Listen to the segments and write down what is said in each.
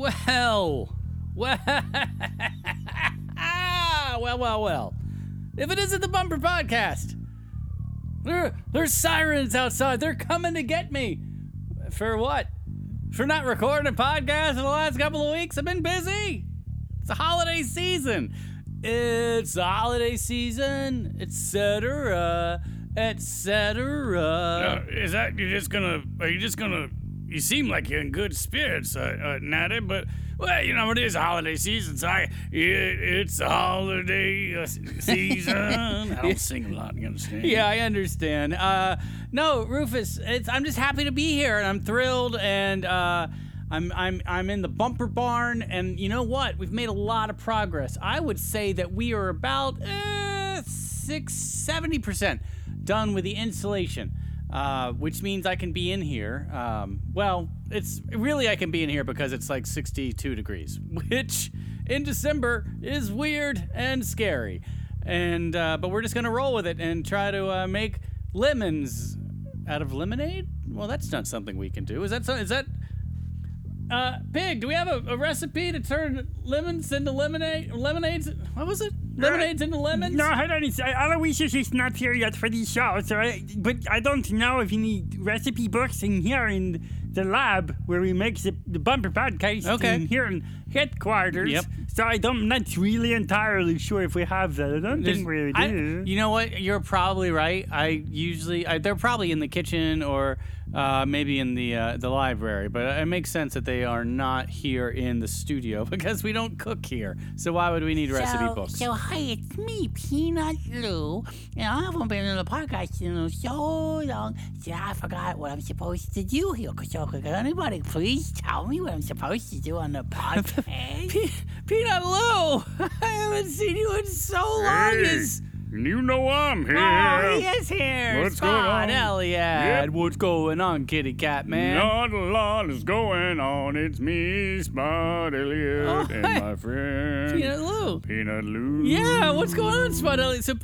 Well, well, well, well, well. If it isn't the Bumper Podcast, there, there's sirens outside. They're coming to get me. For what? For not recording a podcast in the last couple of weeks? I've been busy. It's a holiday season. It's a holiday season, etc., etc. Is that you're just gonna? Are you just gonna? You seem like you're in good spirits, uh, uh, Natty. But well, you know it is holiday season, so I, it, it's holiday season. I don't sing a lot. You understand? Yeah, I understand. Uh, no, Rufus, it's, I'm just happy to be here, and I'm thrilled, and uh, I'm I'm I'm in the bumper barn, and you know what? We've made a lot of progress. I would say that we are about six seventy percent done with the insulation. Uh, which means I can be in here. Um, well, it's really I can be in here because it's like 62 degrees, which in December is weird and scary. And uh, but we're just gonna roll with it and try to uh, make lemons out of lemonade. Well, that's not something we can do. Is that so? Is that uh, Pig? Do we have a, a recipe to turn lemons into lemonade? Lemonades? What was it? Lemonades into lemons? No, on. It's, uh, Aloysius is not here yet for these shows, so I, but I don't know if you need recipe books in here in the lab where we make the, the bumper podcast. Okay. in here in headquarters. Yep. So I don't, I'm not really entirely sure if we have that. I don't There's- think we I- do. you know what? You're probably right. I usually I, they're probably in the kitchen or uh, maybe in the uh, the library, but it makes sense that they are not here in the studio because we don't cook here. So why would we need recipe books? So, hi, it's me, Peanut Lou, and I haven't been in the podcast in so long that I forgot what I'm supposed to do here. So, could anybody please tell me what I'm supposed to do on the podcast? Pe- Peanut Lou, I haven't seen you in so long. Hey, Is you know I'm oh, here. oh, he is here. What's Spot going on? Elliot. Yep. What's going on, kitty cat man? Not a lot is going on. It's me, Spot Elliot, Oh, and hey. my friend Peanut Lou. Peanut Lou. Yeah, what's going on, Spot Elliott? So,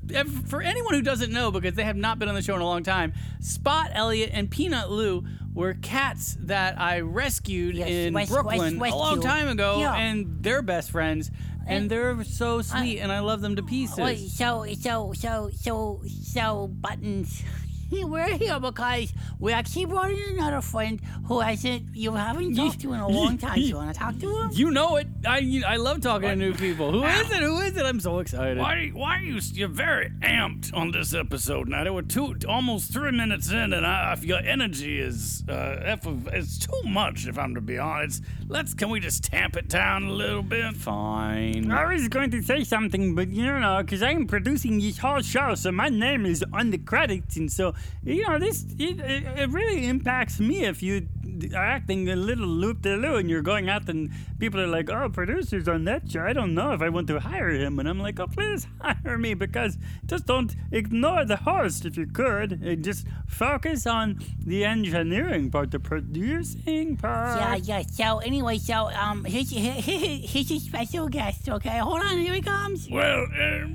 for anyone who doesn't know, because they have not been on the show in a long time, Spot Elliott and Peanut Lou were cats that I rescued Yes, in res- Brooklyn res- a long time ago, Yeah. and they're best friends, and And- they're so uh, sweet, and I love them to pieces. So, so, so, so, so, buttons. We're here because we actually brought in another friend who hasn't, you haven't talked to in a long time. Do you want to talk to him? you know it. I I love talking to new people. Who is it? Who is it? I'm so excited. Why, why are you? You're very amped on this episode now. We're two, almost three minutes in, and I, I- your energy is uh, F of, it's too much. If I'm to be honest, let's. Can we just tamp it down a little bit? Fine. I was going to say something, but you know, because I'm producing this whole show, so my name is on the credits, and so you know, this it, it, really impacts me if you are acting a little loop de loo and you're going out and people are like, "Oh, producers on that show. I don't know if I want to hire him," and I'm like, "Oh, please hire me because just don't ignore the host if you could, and just focus on the engineering part, the producing part." Yeah, yeah. So anyway, so um, here's here, here- here's your special guest. Okay, hold on, here he comes. Well, uh,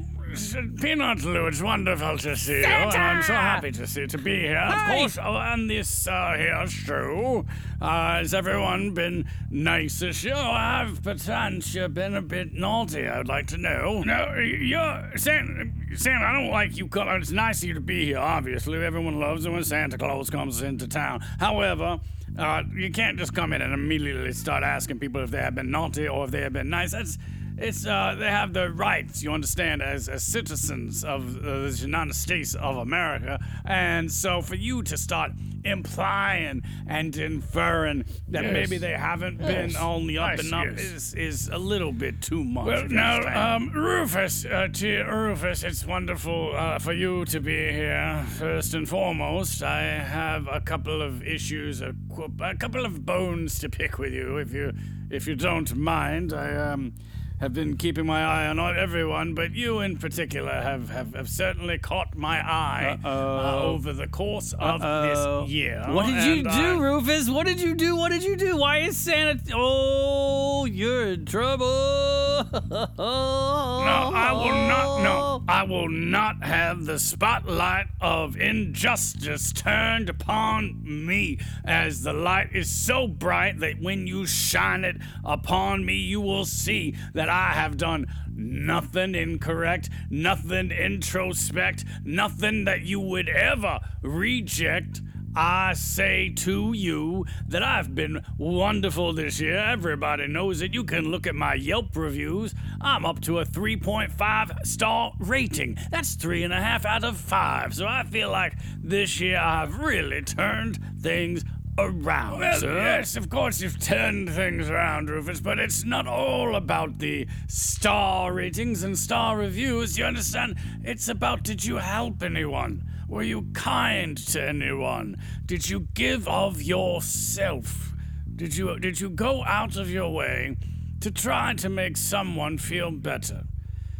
Peanut Lou, it's wonderful to see you. I'm so happy to see to be here. Of course, oh, on this uh, here show, uh, has everyone been nice this year? Or have perchance you been a bit naughty? I would like to know. No, you're Sam. Sam, I don't like you. It's nice of you to be here. Obviously, everyone loves it when Santa Claus comes into town. However. Uh, you can't just come in and immediately start asking people if they have been naughty or if they have been nice. That's it's uh, they have the rights. You understand, as as citizens of uh, the United States of America, and so for you to start implying and inferring that Yes. maybe they haven't been on the up Yes, and up yes. is is a little bit too much. Well, now, um, Rufus, uh, to Rufus, it's wonderful uh, for you to be here. First and foremost, I have a couple of issues, a, qu- a couple of bones to pick with you, if you, if you don't mind. I um, have been keeping my eye on everyone, but you in particular have, have, have certainly caught my eye uh, over the course of Uh-oh. this year. What did you and do, I- Rufus? What did you do? What did you do? Why is Santa? Oh, you're in trouble. No, I will not. No, I will not have the spotlight of injustice turned upon me, as the light is so bright that when you shine it upon me, you will see that I have done nothing incorrect, nothing introspect, nothing that you would ever reject. I say to you that I've been wonderful this year. Everybody knows it. You can look at my Yelp reviews. I'm up to a 3.5 star rating. That's three and a half out of five. So I feel like this year I've really turned things around. Well, sir. yes, of course you've turned things around, Rufus, but it's not all about the star ratings and star reviews. You understand? It's about did you help anyone? Were you kind to anyone? Did you give of yourself? Did you did you go out of your way to try to make someone feel better?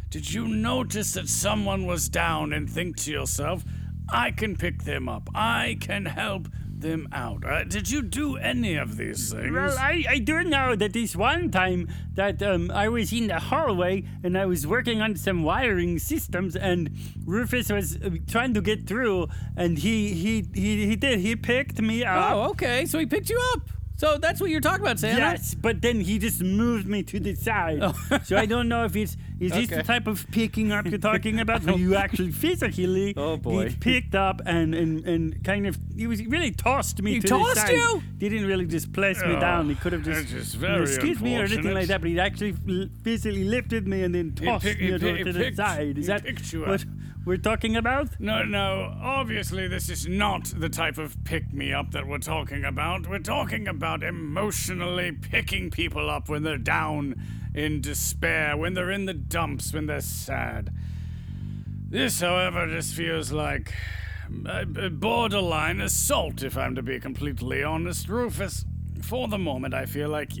Did you notice that someone was down and think to yourself, I can pick them up. I can help them out. Uh, did you do any of these things? Well, I, I do know that this one time that um, I was in the hallway and I was working on some wiring systems and Rufus was uh, trying to get through and he he he, he did he picked me up. oh, okay. So he picked you up. So that's what you're talking about, Santa. Yes, but then he just moved me to the side. Oh. so I don't know if it's is this the type of picking up you're talking about where you actually physically Oh, boy. get picked up and, and, and kind of he was he really tossed me He to tossed the side. He tossed you? He didn't really just place me Oh, down. He could have just that is you know, excuse me or anything like that, but he actually physically lifted me and then tossed pick- me he to, pick- to he the picked- side. Is he that picked you what up. We're talking about? No, no. Obviously, this is not the type of pick me up that we're talking about. We're talking about emotionally picking people up when they're down in despair, when they're in the dumps, when they're sad. This, however, just feels like a borderline assault, if I'm to be completely honest. Rufus, for the moment, I feel like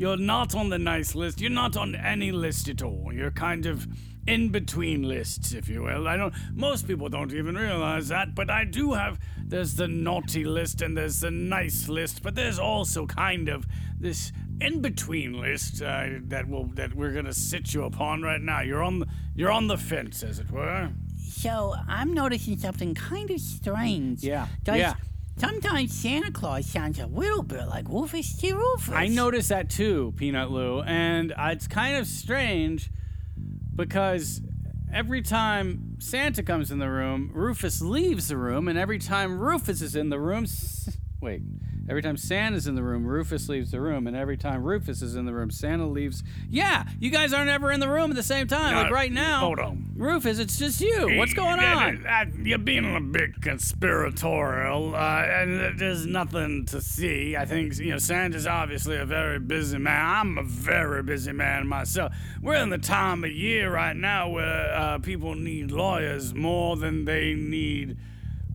you're not on the nice list. You're not on any list at all. You're kind of in between lists, if you will. I don't. Most people don't even realize that, but I do have. There's the naughty list and there's the nice list, but there's also kind of this in between list uh, that will that we're gonna sit you upon right now. You're on the, you're on the fence, as it were. So I'm noticing something kind of strange. Yeah, yeah. Sometimes Santa Claus sounds a little bit like Rufus T. Rufus. I noticed that too, Peanut Lou, and it's kind of strange because every time Santa comes in the room, Rufus leaves the room, and every time Rufus is in the room, wait, every time Santa's in the room, Rufus leaves the room, and every time Rufus is in the room, Santa leaves. Yeah, you guys aren't ever in the room at the same time. like right now, hold on. Rufus, it's just you. What's going on? You're being a bit conspiratorial, uh, and there's nothing to see. I think you know Santa's obviously a very busy man. I'm a very busy man myself. We're in the time of year right now where uh, people need lawyers more than they need.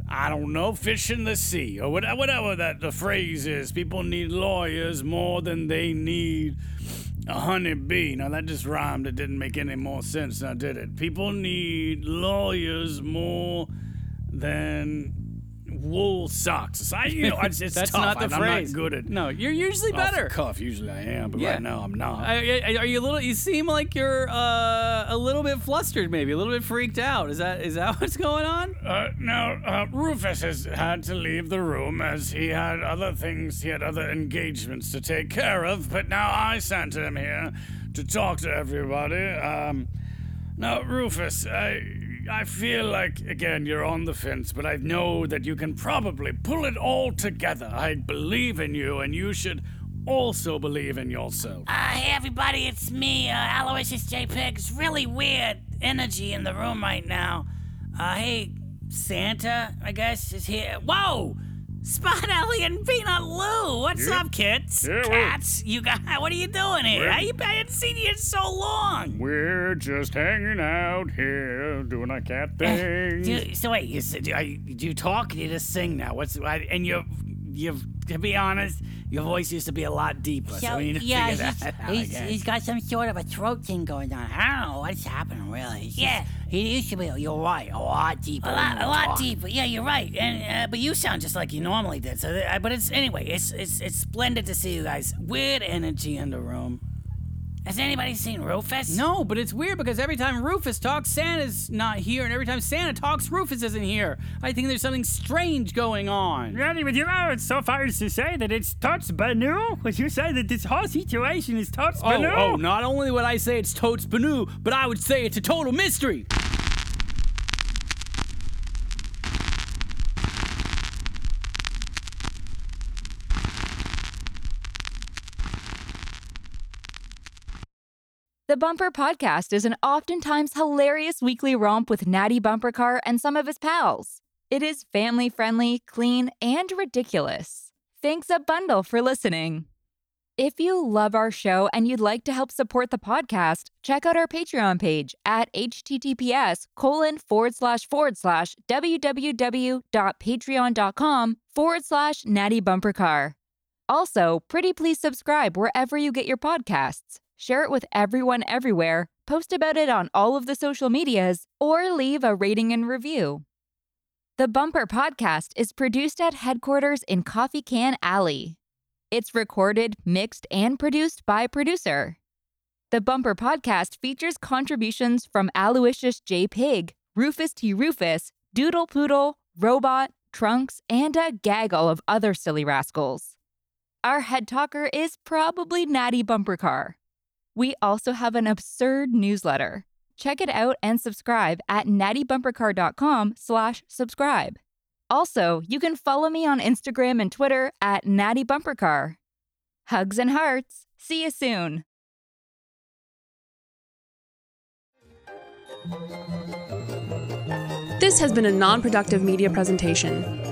I don't know, fish in the sea, or whatever, whatever that the phrase is. People need lawyers more than they need a honeybee. Now that just rhymed. It didn't make any more sense now, did it? People need lawyers more than wool socks. I, you know, it's, it's That's tough. not the I'm phrase. not good at No, you're usually off the better. cuff. Usually I am, but Yeah. right now I'm not. I- I- Are you a little? You seem like you're uh, a little bit flustered, maybe a little bit freaked out. Is that is that what's going on? Uh, now, uh, Rufus has had to leave the room as he had other things, he had other engagements to take care of, but now I sent him here to talk to everybody. Um, now, Rufus, I, I feel like, again, you're on the fence, but I know that you can probably pull it all together. I believe in you, and you should also believe in yourself. Uh, hey everybody, it's me, uh, Aloysius J. It's really weird energy in the room right now. Uh, hey, Santa, I guess, is here. Whoa! Spot Ellie and Peanut Lou. What's up, kids? Yeah, Cats, you got what are you doing here? How you, I haven't seen you in so long. We're just hanging out here, doing our cat thing. Do so wait, you, s- do, you, do you talk? Do you just sing now? What's I- and you, you to be honest, your voice used to be a lot deeper. So, we need to yeah, figure he's, that out he's, again. he's got some sort of a throat thing going on. I don't know what's happening, really. He's Yeah. He used to be, you're right, a lot deeper. A lot, a lot deeper. Yeah, you're right. And uh, but you sound just like you normally did. So, uh, but it's anyway. It's it's it's splendid to see you guys. Weird energy in the room. Has anybody seen Rufus? No, but it's weird because every time Rufus talks, Santa's not here, and every time Santa talks, Rufus isn't here. I think there's something strange going on. Really, would you go so far as to say that it's Tots Banu? Would you say that this whole situation is Tots Oh, Banu? oh, not only would I say it's totes Banu, but I would say it's a total mystery. The Bumper Podcast is an oftentimes hilarious weekly romp with Natty Bumpercar and some of his pals. It is family friendly, clean, and ridiculous. Thanks a bundle for listening. If you love our show and you'd like to help support the podcast, check out our Patreon page at https colon forward slash forward slash www.patreon.com forward slash natty bumper car. Also, pretty please subscribe wherever you get your podcasts. Share it with everyone everywhere, post about it on all of the social medias, or leave a rating and review. The Bumper Podcast is produced at headquarters in Coffee Can Alley. It's recorded, mixed, and produced by producer. The Bumper Podcast features contributions from Aloysius J. Pig, Rufus T. Rufus, Doodle Poodle, Robot, Trunks, and a gaggle of other silly rascals. Our head talker is probably Natty Bumpercar. We also have an absurd newsletter. Check it out and subscribe at nattybumpercar.com slash subscribe. Also, you can follow me on Instagram and Twitter at nattybumpercar. Hugs and hearts. See you soon. This has been a non productive media presentation.